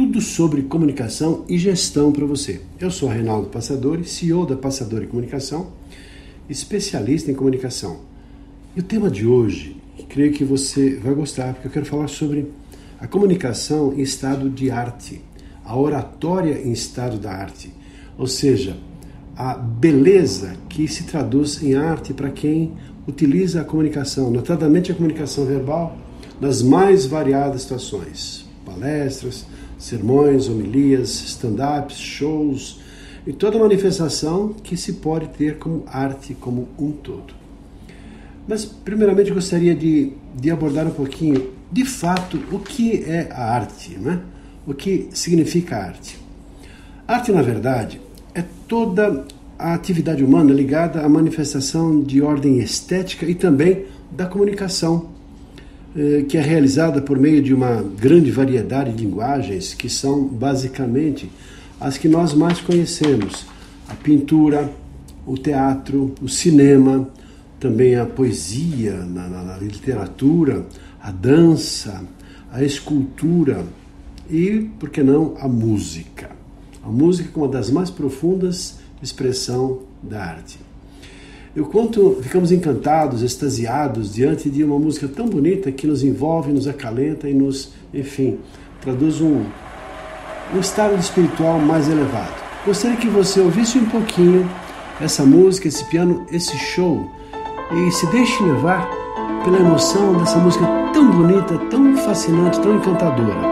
Tudo sobre comunicação e gestão para você. Eu sou Reinaldo Passadori, CEO da Passadori Comunicação, especialista em comunicação. E o tema de hoje, creio que você vai gostar, porque eu quero falar sobre a comunicação em estado de arte, a oratória em estado da arte, ou seja, a beleza que se traduz em arte para quem utiliza a comunicação, notadamente a comunicação verbal, nas mais variadas situações: palestras, sermões, homilias, stand-ups, shows e toda manifestação que se pode ter como arte como um todo. Mas, primeiramente, gostaria de, de abordar um pouquinho, de fato, o que é a arte, né? o que significa arte. Arte, na verdade, é toda a atividade humana ligada à manifestação de ordem estética e também da comunicação, que é realizada por meio de uma grande variedade de linguagens que são basicamente as que nós mais conhecemos: a pintura, o teatro, o cinema, também a poesia, na, na, na literatura, a dança, a escultura e, por que não, a música. A música como uma das mais profundas expressão da arte. Eu quanto ficamos encantados, extasiados diante de uma música tão bonita que nos envolve, nos acalenta e nos, enfim, traduz um, um estado espiritual mais elevado. Gostaria que você ouvisse um pouquinho essa música, esse piano, esse show e se deixe levar pela emoção dessa música tão bonita, tão fascinante, tão encantadora.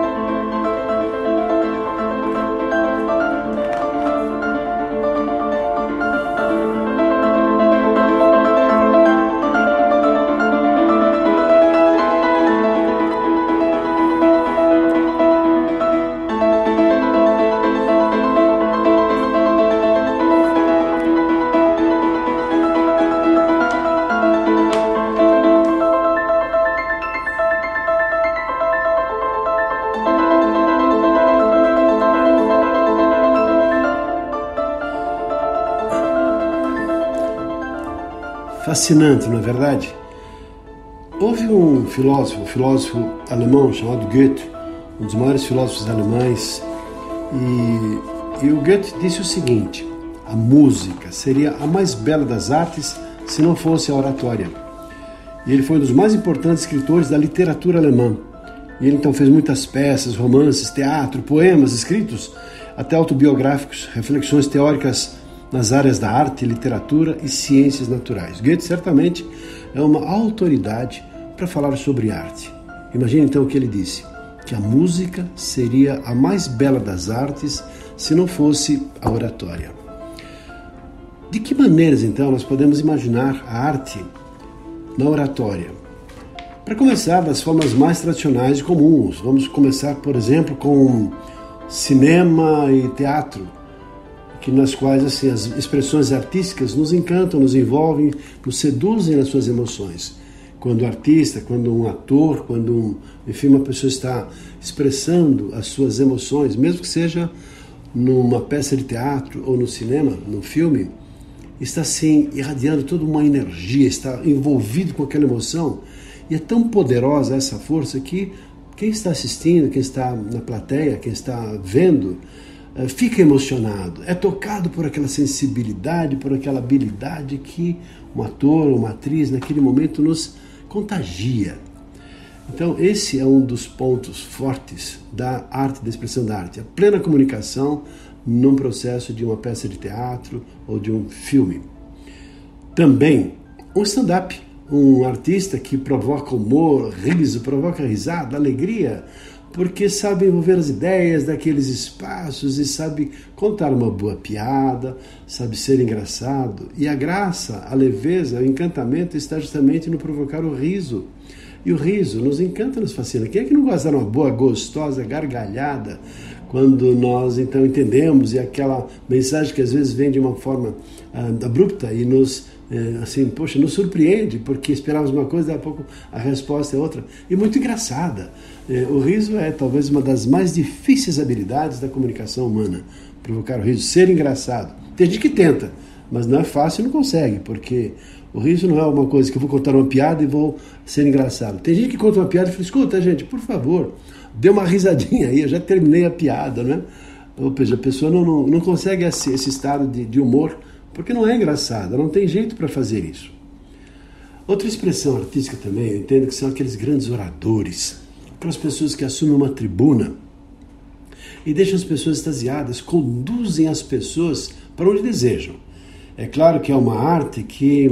Fascinante, não é verdade? Houve um filósofo, um filósofo alemão chamado Goethe, um dos maiores filósofos alemães, e, e o Goethe disse o seguinte: a música seria a mais bela das artes se não fosse a oratória. E ele foi um dos mais importantes escritores da literatura alemã. E ele então fez muitas peças, romances, teatro, poemas escritos, até autobiográficos, reflexões teóricas nas áreas da arte, literatura e ciências naturais. Goethe certamente é uma autoridade para falar sobre arte. Imagine então o que ele disse: que a música seria a mais bela das artes se não fosse a oratória. De que maneiras então nós podemos imaginar a arte na oratória? Para começar, das formas mais tradicionais e comuns. Vamos começar, por exemplo, com cinema e teatro que nas quais assim, as expressões artísticas nos encantam, nos envolvem, nos seduzem nas suas emoções. Quando o artista, quando um ator, quando um, enfim, uma pessoa está expressando as suas emoções, mesmo que seja numa peça de teatro ou no cinema, no filme, está assim irradiando toda uma energia, está envolvido com aquela emoção e é tão poderosa essa força que quem está assistindo, quem está na plateia, quem está vendo, fica emocionado, é tocado por aquela sensibilidade, por aquela habilidade que um ator ou uma atriz naquele momento nos contagia. Então, esse é um dos pontos fortes da arte, da expressão da arte, a plena comunicação num processo de uma peça de teatro ou de um filme. Também um stand-up, um artista que provoca humor, riso, provoca risada, alegria, porque sabe envolver as ideias daqueles espaços e sabe contar uma boa piada, sabe ser engraçado. E a graça, a leveza, o encantamento está justamente no provocar o riso. E o riso nos encanta, nos fascina. Quem é que não gosta de uma boa, gostosa gargalhada quando nós então entendemos e aquela mensagem que às vezes vem de uma forma uh, abrupta e nos uh, assim, poxa, nos surpreende porque esperávamos uma coisa, daqui a pouco a resposta é outra e muito engraçada. Uh, o riso é talvez uma das mais difíceis habilidades da comunicação humana, provocar o riso, ser engraçado. Tem gente que tenta, mas não é fácil e não consegue, porque o riso não é uma coisa que eu vou contar uma piada e vou ser engraçado. Tem gente que conta uma piada e fala, escuta gente, por favor, dê uma risadinha aí, eu já terminei a piada, né? Ou seja, a pessoa não, não, não consegue esse, esse estado de, de humor porque não é engraçada, não tem jeito para fazer isso. Outra expressão artística também, eu entendo que são aqueles grandes oradores, aquelas pessoas que assumem uma tribuna e deixam as pessoas extasiadas, conduzem as pessoas para onde desejam. É claro que é uma arte que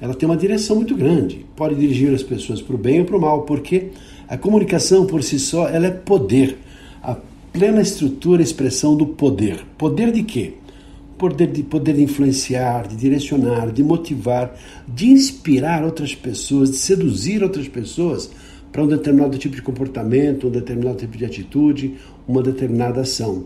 ela tem uma direção muito grande, pode dirigir as pessoas para o bem ou para o mal, porque a comunicação por si só ela é poder, a plena estrutura expressão do poder. Poder de quê? Poder de, poder de influenciar, de direcionar, de motivar, de inspirar outras pessoas, de seduzir outras pessoas para um determinado tipo de comportamento, um determinado tipo de atitude, uma determinada ação.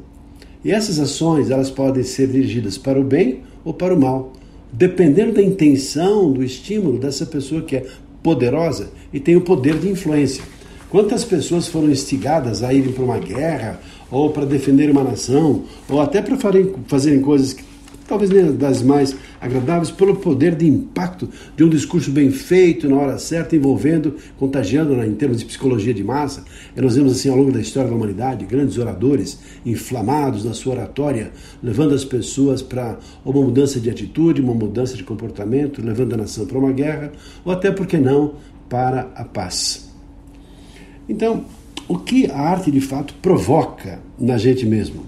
E essas ações elas podem ser dirigidas para o bem ou para o mal, dependendo da intenção, do estímulo dessa pessoa que é poderosa e tem o poder de influência. Quantas pessoas foram instigadas a irem para uma guerra, ou para defender uma nação, ou até para fazerem coisas que talvez nem das mais agradáveis, pelo poder de impacto de um discurso bem feito, na hora certa, envolvendo, contagiando né, em termos de psicologia de massa. E nós vemos assim ao longo da história da humanidade grandes oradores inflamados na sua oratória, levando as pessoas para uma mudança de atitude, uma mudança de comportamento, levando a nação para uma guerra, ou até, por que não, para a paz. Então, o que a arte de fato provoca na gente mesmo?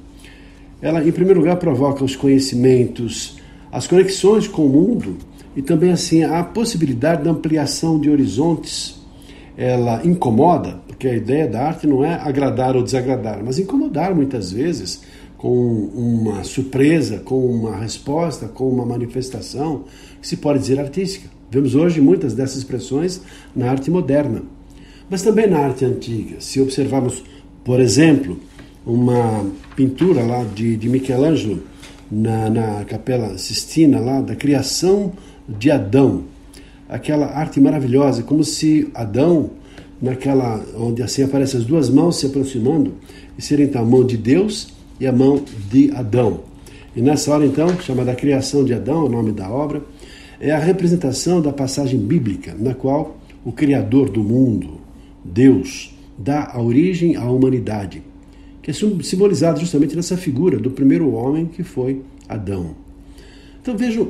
Ela, em primeiro lugar, provoca os conhecimentos, as conexões com o mundo e também assim a possibilidade da ampliação de horizontes. Ela incomoda, porque a ideia da arte não é agradar ou desagradar, mas incomodar muitas vezes com uma surpresa, com uma resposta, com uma manifestação que se pode dizer artística. Vemos hoje muitas dessas expressões na arte moderna mas também na arte antiga. Se observarmos, por exemplo, uma pintura lá de, de Michelangelo na, na Capela Sistina, lá da criação de Adão, aquela arte maravilhosa, como se Adão, naquela onde assim aparecem as duas mãos se aproximando, e serem então a mão de Deus e a mão de Adão. E nessa hora então, chamada criação de Adão, o nome da obra, é a representação da passagem bíblica, na qual o Criador do mundo, Deus dá a origem à humanidade, que é simbolizado justamente nessa figura do primeiro homem que foi Adão. Então vejam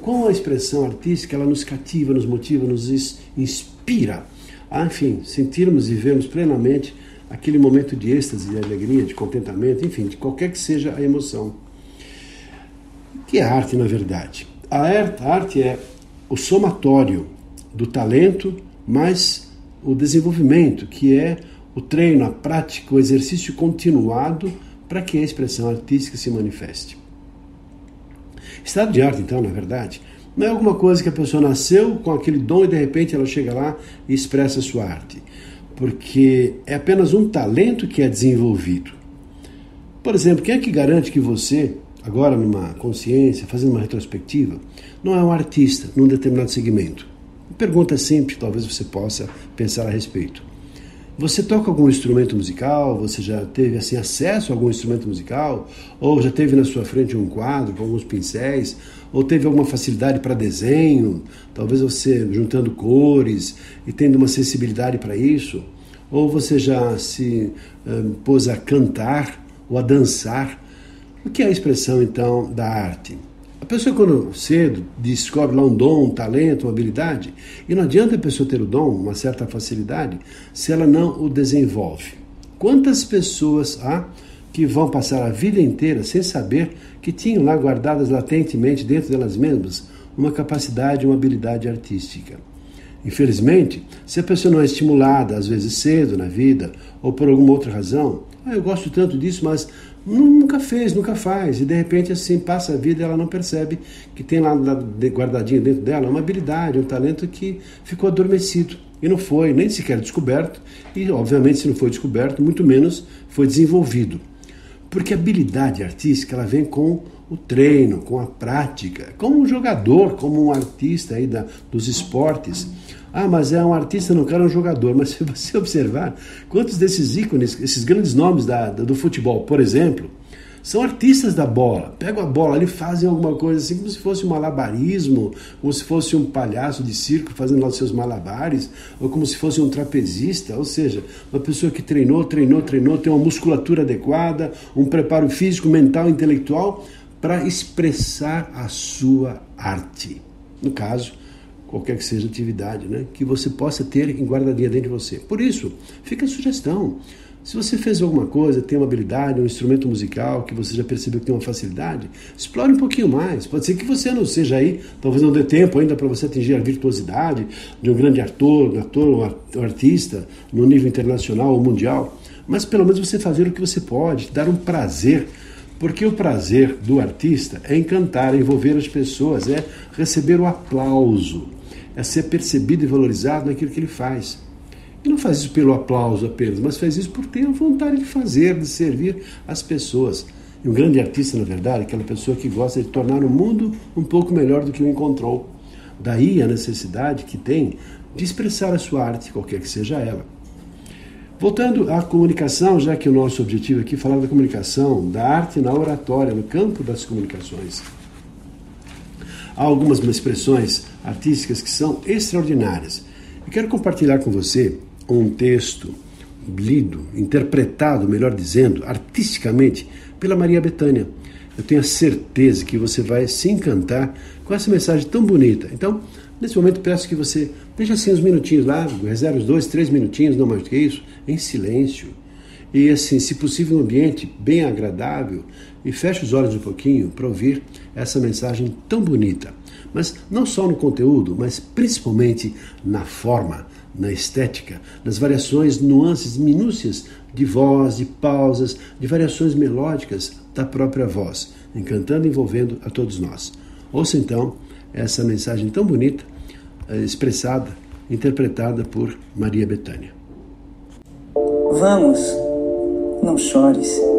como a expressão artística ela nos cativa, nos motiva, nos inspira a, enfim, sentirmos e vermos plenamente aquele momento de êxtase, de alegria, de contentamento, enfim, de qualquer que seja a emoção. O que é arte, na verdade? A arte é o somatório do talento mais o desenvolvimento, que é o treino, a prática, o exercício continuado para que a expressão artística se manifeste. Estado de arte, então, na verdade, não é alguma coisa que a pessoa nasceu com aquele dom e de repente ela chega lá e expressa a sua arte, porque é apenas um talento que é desenvolvido. Por exemplo, quem é que garante que você, agora numa consciência, fazendo uma retrospectiva, não é um artista num determinado segmento? Pergunta simples, talvez você possa pensar a respeito. Você toca algum instrumento musical? Você já teve assim acesso a algum instrumento musical? Ou já teve na sua frente um quadro com alguns pincéis? Ou teve alguma facilidade para desenho? Talvez você juntando cores e tendo uma sensibilidade para isso? Ou você já se um, pôs a cantar ou a dançar? O que é a expressão então da arte? A pessoa, quando cedo descobre lá um dom, um talento, uma habilidade, e não adianta a pessoa ter o dom, uma certa facilidade, se ela não o desenvolve. Quantas pessoas há que vão passar a vida inteira sem saber que tinham lá guardadas latentemente dentro delas mesmas uma capacidade, uma habilidade artística? Infelizmente, se a pessoa não é estimulada, às vezes cedo na vida, ou por alguma outra razão, ah, eu gosto tanto disso, mas Nunca fez, nunca faz. E de repente, assim, passa a vida e ela não percebe que tem lá guardadinho dentro dela uma habilidade, um talento que ficou adormecido. E não foi nem sequer descoberto, e obviamente, se não foi descoberto, muito menos foi desenvolvido. Porque a habilidade artística ela vem com o treino, com a prática, como um jogador, como um artista aí da, dos esportes. Ah, mas é um artista, não quero um jogador. Mas se você observar, quantos desses ícones, esses grandes nomes da, do futebol, por exemplo, são artistas da bola. Pegam a bola ali, fazem alguma coisa assim, como se fosse um malabarismo, como se fosse um palhaço de circo fazendo lá os seus malabares, ou como se fosse um trapezista, ou seja, uma pessoa que treinou, treinou, treinou, tem uma musculatura adequada, um preparo físico, mental, intelectual para expressar a sua arte. No caso, qualquer que seja a atividade, né? que você possa ter em guardadinha dentro de você. Por isso, fica a sugestão. Se você fez alguma coisa, tem uma habilidade, um instrumento musical que você já percebeu que tem uma facilidade, explore um pouquinho mais. Pode ser que você não seja aí, talvez não dê tempo ainda para você atingir a virtuosidade de um grande ator, ator ou artista no nível internacional ou mundial, mas pelo menos você fazer o que você pode, dar um prazer porque o prazer do artista é encantar, é envolver as pessoas, é receber o aplauso, é ser percebido e valorizado naquilo que ele faz. E não faz isso pelo aplauso apenas, mas faz isso por ter a vontade de fazer, de servir as pessoas. E um grande artista, na verdade, é aquela pessoa que gosta de tornar o mundo um pouco melhor do que o encontrou. Daí a necessidade que tem de expressar a sua arte, qualquer que seja ela. Voltando à comunicação, já que o nosso objetivo aqui é falar da comunicação, da arte na oratória, no campo das comunicações. Há algumas expressões artísticas que são extraordinárias. Eu quero compartilhar com você um texto lido, interpretado, melhor dizendo, artisticamente, pela Maria Bethânia. Eu tenho a certeza que você vai se encantar com essa mensagem tão bonita. Então, nesse momento, peço que você deixe assim uns minutinhos lá, reserve os dois, três minutinhos, não mais do que isso, em silêncio. E assim, se possível, um ambiente bem agradável, e feche os olhos um pouquinho para ouvir essa mensagem tão bonita. Mas não só no conteúdo, mas principalmente na forma na estética, nas variações, nuances, minúcias de voz, de pausas, de variações melódicas da própria voz, encantando e envolvendo a todos nós. Ouça então essa mensagem tão bonita, eh, expressada, interpretada por Maria Bethânia. Vamos, não chores.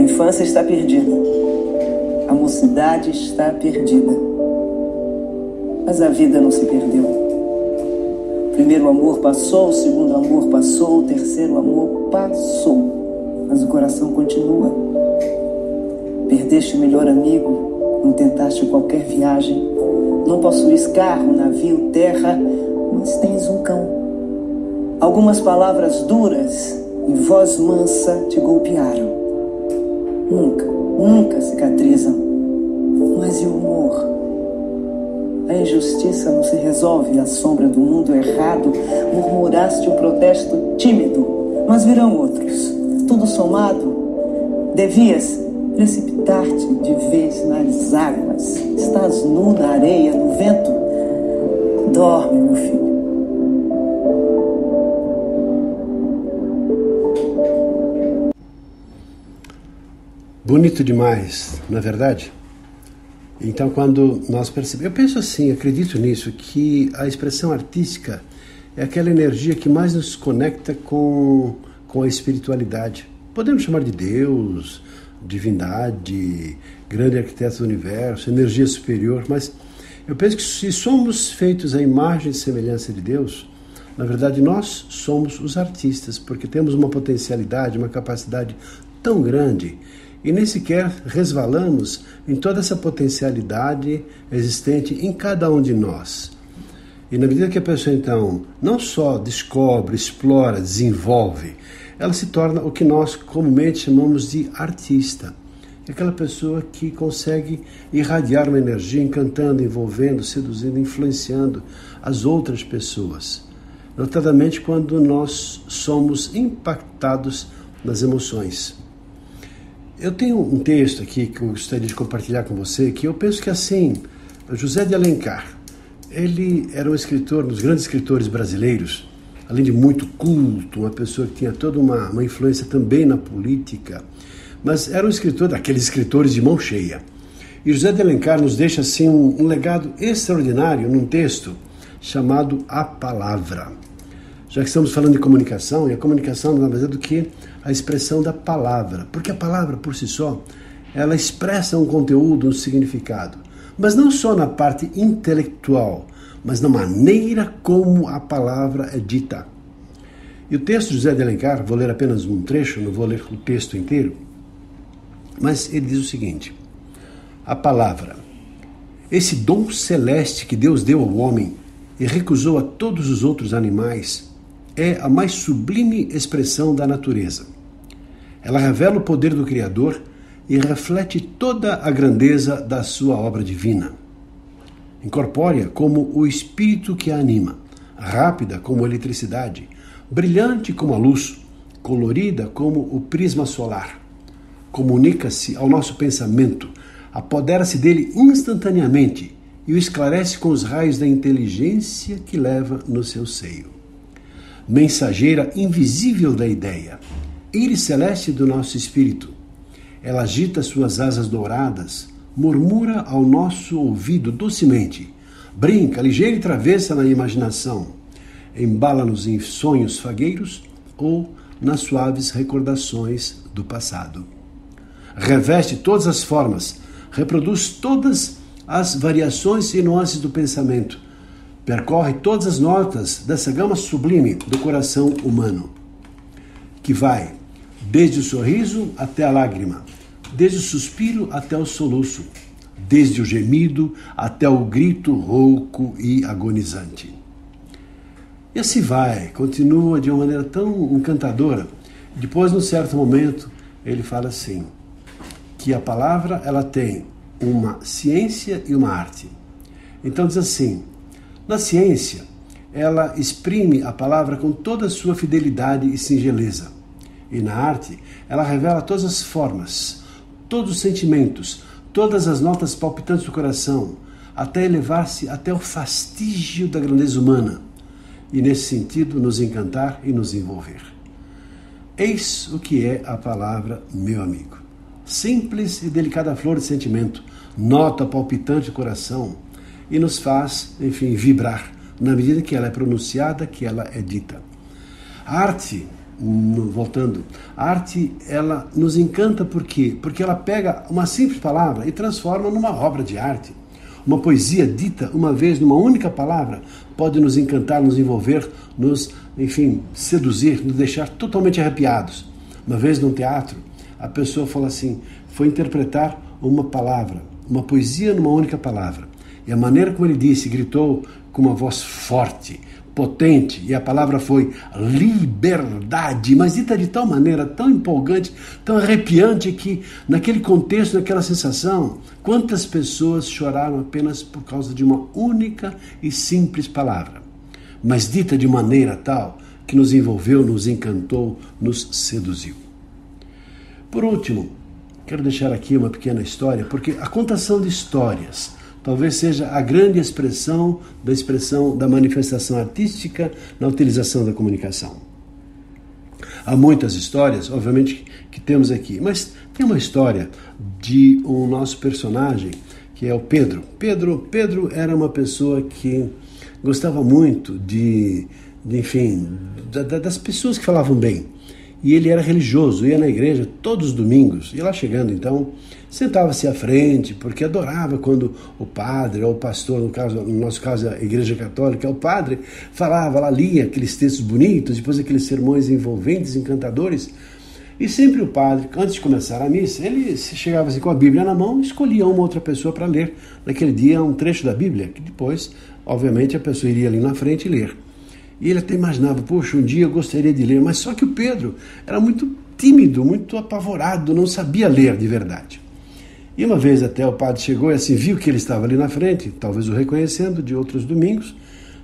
A infância está perdida. A mocidade está perdida. Mas a vida não se perdeu primeiro amor passou, o segundo amor passou, o terceiro amor passou. Mas o coração continua. Perdeste o melhor amigo, não tentaste qualquer viagem, não possuis carro, navio, terra, mas tens um cão. Algumas palavras duras e voz mansa te golpearam. Nunca, nunca cicatrizam. Mas e o amor? A injustiça não se resolve à sombra do mundo errado. Murmuraste um protesto tímido, mas virão outros. Tudo somado, devias precipitar-te de vez nas águas. Estás nu na areia, no vento. Dorme, meu filho. Bonito demais, não é verdade? Então, quando nós percebemos, eu penso assim, acredito nisso, que a expressão artística é aquela energia que mais nos conecta com, com a espiritualidade. Podemos chamar de Deus, divindade, grande arquiteto do universo, energia superior, mas eu penso que se somos feitos à imagem e semelhança de Deus, na verdade nós somos os artistas, porque temos uma potencialidade, uma capacidade tão grande e nem sequer resvalamos em toda essa potencialidade existente em cada um de nós. E na medida que a pessoa então não só descobre, explora, desenvolve, ela se torna o que nós comumente chamamos de artista. É aquela pessoa que consegue irradiar uma energia, encantando, envolvendo, seduzindo, influenciando as outras pessoas. Notadamente quando nós somos impactados nas emoções. Eu tenho um texto aqui que eu gostaria de compartilhar com você, que eu penso que assim, José de Alencar, ele era um escritor, um dos grandes escritores brasileiros, além de muito culto, uma pessoa que tinha toda uma, uma influência também na política, mas era um escritor daqueles escritores de mão cheia. E José de Alencar nos deixa assim um, um legado extraordinário num texto chamado A Palavra. Já que estamos falando de comunicação, e a comunicação mais é do que? A expressão da palavra, porque a palavra por si só, ela expressa um conteúdo, um significado, mas não só na parte intelectual, mas na maneira como a palavra é dita. E o texto de José de Alencar, vou ler apenas um trecho, não vou ler o texto inteiro, mas ele diz o seguinte: a palavra, esse dom celeste que Deus deu ao homem e recusou a todos os outros animais, é a mais sublime expressão da natureza. Ela revela o poder do Criador e reflete toda a grandeza da sua obra divina. Incorpórea como o espírito que a anima, rápida como a eletricidade, brilhante como a luz, colorida como o prisma solar. Comunica-se ao nosso pensamento, apodera-se dele instantaneamente e o esclarece com os raios da inteligência que leva no seu seio mensageira invisível da ideia, íris celeste do nosso espírito. Ela agita suas asas douradas, murmura ao nosso ouvido docemente, brinca, ligeira e travessa na imaginação, embala-nos em sonhos fagueiros ou nas suaves recordações do passado. Reveste todas as formas, reproduz todas as variações e nuances do pensamento percorre todas as notas dessa gama sublime do coração humano, que vai desde o sorriso até a lágrima, desde o suspiro até o soluço, desde o gemido até o grito rouco e agonizante. E assim vai, continua de uma maneira tão encantadora. Depois, num certo momento, ele fala assim: que a palavra ela tem uma ciência e uma arte. Então diz assim: na ciência, ela exprime a palavra com toda a sua fidelidade e singeleza. E na arte, ela revela todas as formas, todos os sentimentos, todas as notas palpitantes do coração, até elevar-se até o fastígio da grandeza humana e, nesse sentido, nos encantar e nos envolver. Eis o que é a palavra, meu amigo. Simples e delicada flor de sentimento, nota palpitante do coração e nos faz, enfim, vibrar na medida que ela é pronunciada, que ela é dita. A arte, voltando, a arte ela nos encanta por quê? Porque ela pega uma simples palavra e transforma numa obra de arte. Uma poesia dita uma vez numa única palavra pode nos encantar, nos envolver, nos, enfim, seduzir, nos deixar totalmente arrepiados. Uma vez num teatro, a pessoa falou assim: foi interpretar uma palavra, uma poesia numa única palavra. E a maneira como ele disse, gritou com uma voz forte, potente, e a palavra foi liberdade, mas dita de tal maneira, tão empolgante, tão arrepiante, que naquele contexto, naquela sensação, quantas pessoas choraram apenas por causa de uma única e simples palavra, mas dita de maneira tal que nos envolveu, nos encantou, nos seduziu. Por último, quero deixar aqui uma pequena história, porque a contação de histórias talvez seja a grande expressão da expressão da manifestação artística na utilização da comunicação. Há muitas histórias, obviamente, que temos aqui, mas tem uma história de um nosso personagem que é o Pedro. Pedro, Pedro era uma pessoa que gostava muito de, de enfim, da, das pessoas que falavam bem. E ele era religioso, ia na igreja todos os domingos. E lá chegando, então, sentava-se à frente, porque adorava quando o padre ou o pastor, no, caso, no nosso caso a Igreja Católica, o padre falava, lá lia aqueles textos bonitos, depois aqueles sermões envolventes, encantadores. E sempre o padre, antes de começar a missa, ele chegava assim com a Bíblia na mão, escolhia uma outra pessoa para ler naquele dia um trecho da Bíblia, que depois, obviamente, a pessoa iria ali na frente ler. E ele até imaginava, poxa, um dia eu gostaria de ler, mas só que o Pedro era muito tímido, muito apavorado, não sabia ler de verdade. E uma vez até o padre chegou e assim viu que ele estava ali na frente, talvez o reconhecendo de outros domingos,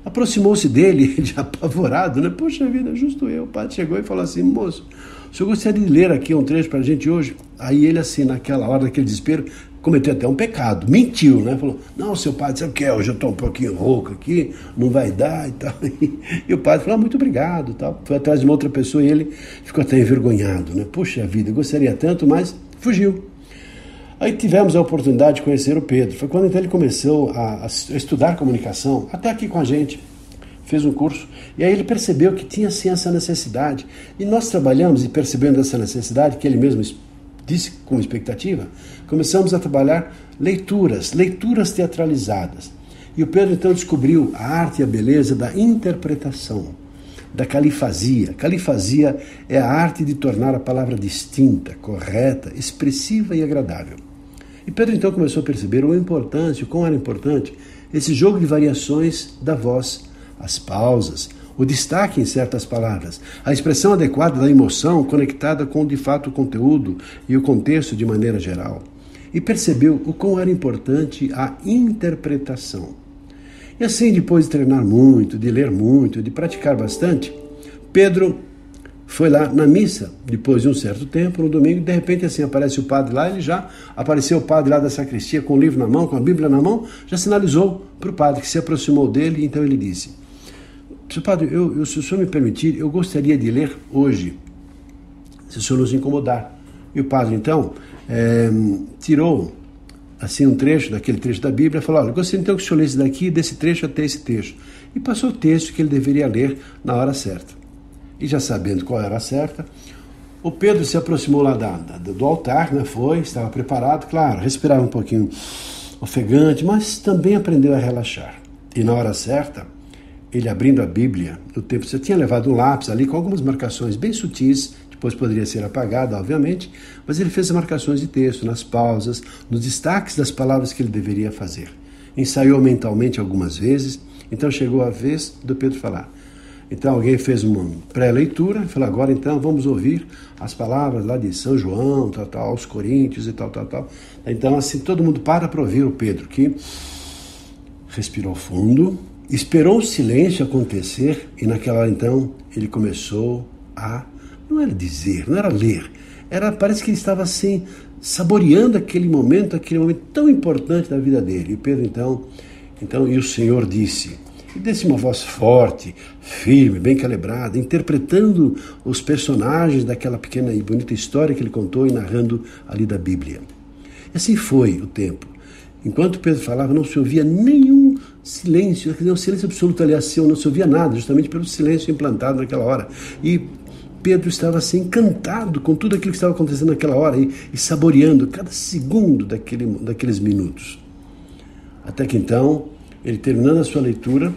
aproximou-se dele, de apavorado, né? Poxa vida, justo eu. O padre chegou e falou assim: moço, o senhor gostaria de ler aqui um trecho para a gente hoje? Aí ele, assim, naquela hora, daquele desespero, cometeu até um pecado, mentiu, né? Falou: Não, seu padre, sabe o que é? Hoje eu estou um pouquinho rouco aqui, não vai dar e tal. E o padre falou: ah, Muito obrigado tal. Foi atrás de uma outra pessoa e ele ficou até envergonhado, né? Puxa vida, gostaria tanto, mas fugiu. Aí tivemos a oportunidade de conhecer o Pedro. Foi quando então ele começou a, a estudar comunicação, até aqui com a gente. fez um curso, e aí ele percebeu que tinha sim essa necessidade. E nós trabalhamos e percebendo essa necessidade, que ele mesmo disse com expectativa, começamos a trabalhar leituras, leituras teatralizadas. E o Pedro então descobriu a arte e a beleza da interpretação, da califasia. Califasia é a arte de tornar a palavra distinta, correta, expressiva e agradável. E Pedro então começou a perceber o importante, o quão era importante esse jogo de variações da voz, as pausas, o destaque em certas palavras, a expressão adequada da emoção conectada com de fato o conteúdo e o contexto de maneira geral. E percebeu o quão era importante a interpretação. E assim, depois de treinar muito, de ler muito, de praticar bastante, Pedro foi lá na missa, depois de um certo tempo, no domingo, de repente assim aparece o padre lá, ele já apareceu o padre lá da sacristia com o livro na mão, com a Bíblia na mão, já sinalizou para o padre que se aproximou dele, então ele disse: Seu padre, eu, eu, se o senhor me permitir, eu gostaria de ler hoje, se o senhor nos incomodar. E o padre então é, tirou assim um trecho daquele trecho da Bíblia e falou: Olha, gostaria então que o senhor lesse daqui, desse trecho até esse trecho. E passou o texto que ele deveria ler na hora certa. E já sabendo qual era a certa, o Pedro se aproximou lá da, da, do altar, né? foi, estava preparado, claro, respirava um pouquinho ofegante, mas também aprendeu a relaxar. E na hora certa, ele abrindo a Bíblia, no tempo você tinha levado um lápis ali com algumas marcações bem sutis, depois poderia ser apagado, obviamente, mas ele fez as marcações de texto, nas pausas, nos destaques das palavras que ele deveria fazer. Ensaiou mentalmente algumas vezes, então chegou a vez do Pedro falar: então alguém fez uma pré-leitura e falou: agora então vamos ouvir as palavras lá de São João, tal, tal, aos Coríntios e tal, tal, tal. Então assim todo mundo para para ouvir o Pedro, que respirou fundo, esperou o silêncio acontecer e naquela hora então ele começou a não era dizer, não era ler, era parece que ele estava assim saboreando aquele momento, aquele momento tão importante da vida dele. E Pedro então, então e o Senhor disse e desse uma voz forte, firme, bem calibrada, interpretando os personagens daquela pequena e bonita história que ele contou e narrando ali da Bíblia. E assim foi o tempo. Enquanto Pedro falava, não se ouvia nenhum silêncio, um silêncio absoluto, aliás, não se ouvia nada, justamente pelo silêncio implantado naquela hora. E Pedro estava assim encantado com tudo aquilo que estava acontecendo naquela hora e, e saboreando cada segundo daquele, daqueles minutos. Até que então, ele terminando a sua leitura,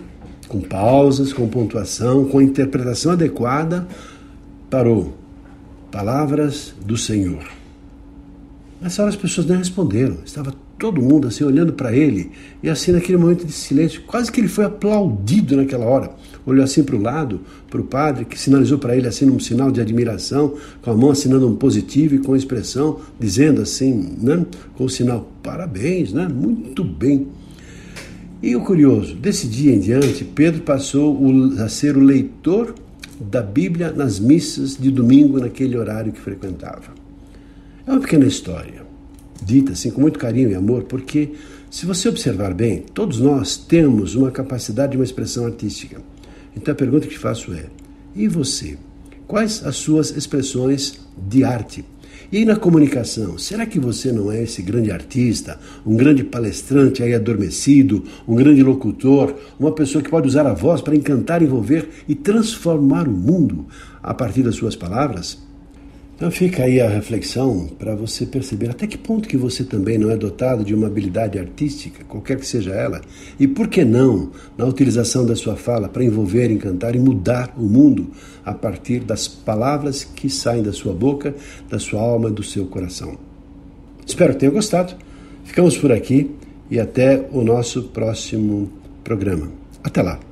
com pausas, com pontuação, com interpretação adequada, parou. Palavras do Senhor. Nessa hora as pessoas não responderam, estava todo mundo assim olhando para ele, e assim naquele momento de silêncio, quase que ele foi aplaudido naquela hora. Olhou assim para o lado, para o padre, que sinalizou para ele assim um sinal de admiração, com a mão assinando um positivo e com a expressão dizendo assim, né, com o sinal parabéns, né, muito bem. E o curioso, desse dia em diante, Pedro passou a ser o leitor da Bíblia nas missas de domingo, naquele horário que frequentava. É uma pequena história, dita assim com muito carinho e amor, porque, se você observar bem, todos nós temos uma capacidade de uma expressão artística. Então a pergunta que te faço é: e você? Quais as suas expressões de arte? E aí na comunicação, será que você não é esse grande artista, um grande palestrante aí adormecido, um grande locutor, uma pessoa que pode usar a voz para encantar, envolver e transformar o mundo a partir das suas palavras? Então fica aí a reflexão para você perceber até que ponto que você também não é dotado de uma habilidade artística, qualquer que seja ela, e por que não na utilização da sua fala para envolver, encantar e mudar o mundo a partir das palavras que saem da sua boca, da sua alma do seu coração. Espero que tenha gostado. Ficamos por aqui e até o nosso próximo programa. Até lá.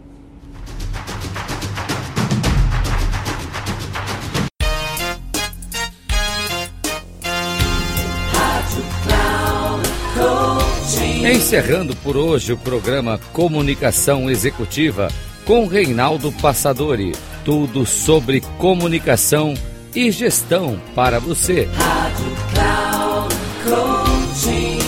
Encerrando por hoje o programa Comunicação Executiva com Reinaldo Passadori. Tudo sobre comunicação e gestão para você. Rádio Cloud Coaching.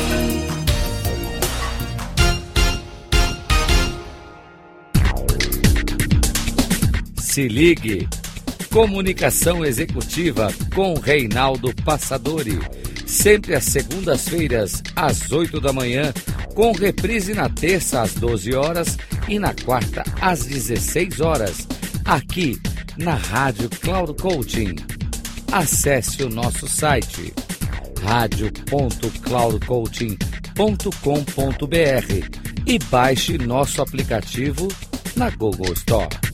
Se ligue. Comunicação Executiva com Reinaldo Passadori sempre às segundas-feiras, às 8 da manhã, com reprise na terça às 12 horas e na quarta às 16 horas, aqui na Rádio Cloud Coaching. Acesse o nosso site radio.cloudcoaching.com.br e baixe nosso aplicativo na Google Store.